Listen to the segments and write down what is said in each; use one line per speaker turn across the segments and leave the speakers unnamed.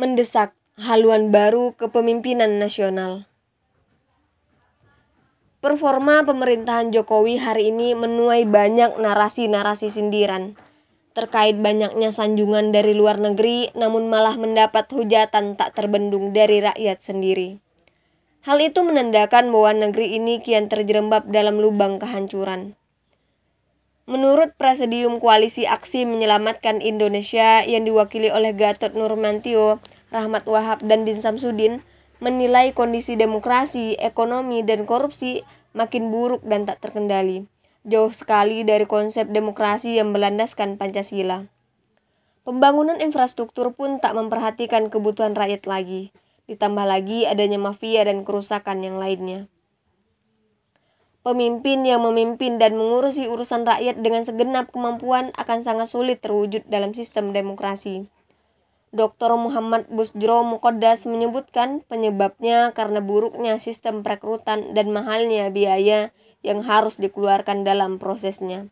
mendesak haluan baru kepemimpinan nasional. Performa pemerintahan Jokowi hari ini menuai banyak narasi-narasi sindiran terkait banyaknya sanjungan dari luar negeri namun malah mendapat hujatan tak terbendung dari rakyat sendiri. Hal itu menandakan bahwa negeri ini kian terjerembab dalam lubang kehancuran. Menurut Presidium Koalisi Aksi Menyelamatkan Indonesia yang diwakili oleh Gatot Nurmantio, Rahmat Wahab, dan Din Samsudin, menilai kondisi demokrasi, ekonomi, dan korupsi makin buruk dan tak terkendali. Jauh sekali dari konsep demokrasi yang berlandaskan Pancasila. Pembangunan infrastruktur pun tak memperhatikan kebutuhan rakyat lagi, ditambah lagi adanya mafia dan kerusakan yang lainnya. Pemimpin yang memimpin dan mengurusi urusan rakyat dengan segenap kemampuan akan sangat sulit terwujud dalam sistem demokrasi. Dr. Muhammad Busjro Mukoddas menyebutkan penyebabnya karena buruknya sistem perekrutan dan mahalnya biaya yang harus dikeluarkan dalam prosesnya.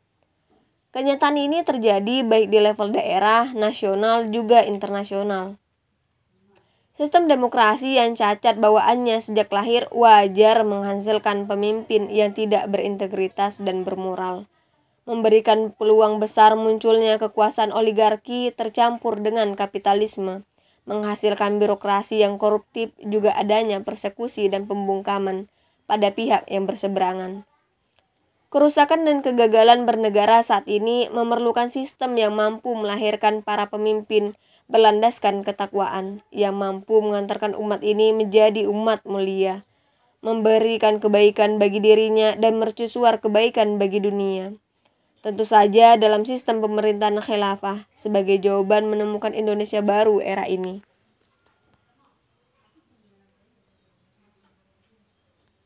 Kenyataan ini terjadi baik di level daerah, nasional, juga internasional. Sistem demokrasi yang cacat bawaannya sejak lahir wajar menghasilkan pemimpin yang tidak berintegritas dan bermoral memberikan peluang besar munculnya kekuasaan oligarki tercampur dengan kapitalisme, menghasilkan birokrasi yang koruptif juga adanya persekusi dan pembungkaman pada pihak yang berseberangan. Kerusakan dan kegagalan bernegara saat ini memerlukan sistem yang mampu melahirkan para pemimpin berlandaskan ketakwaan yang mampu mengantarkan umat ini menjadi umat mulia, memberikan kebaikan bagi dirinya dan mercusuar kebaikan bagi dunia. Tentu saja dalam sistem pemerintahan khilafah sebagai jawaban menemukan Indonesia baru era ini.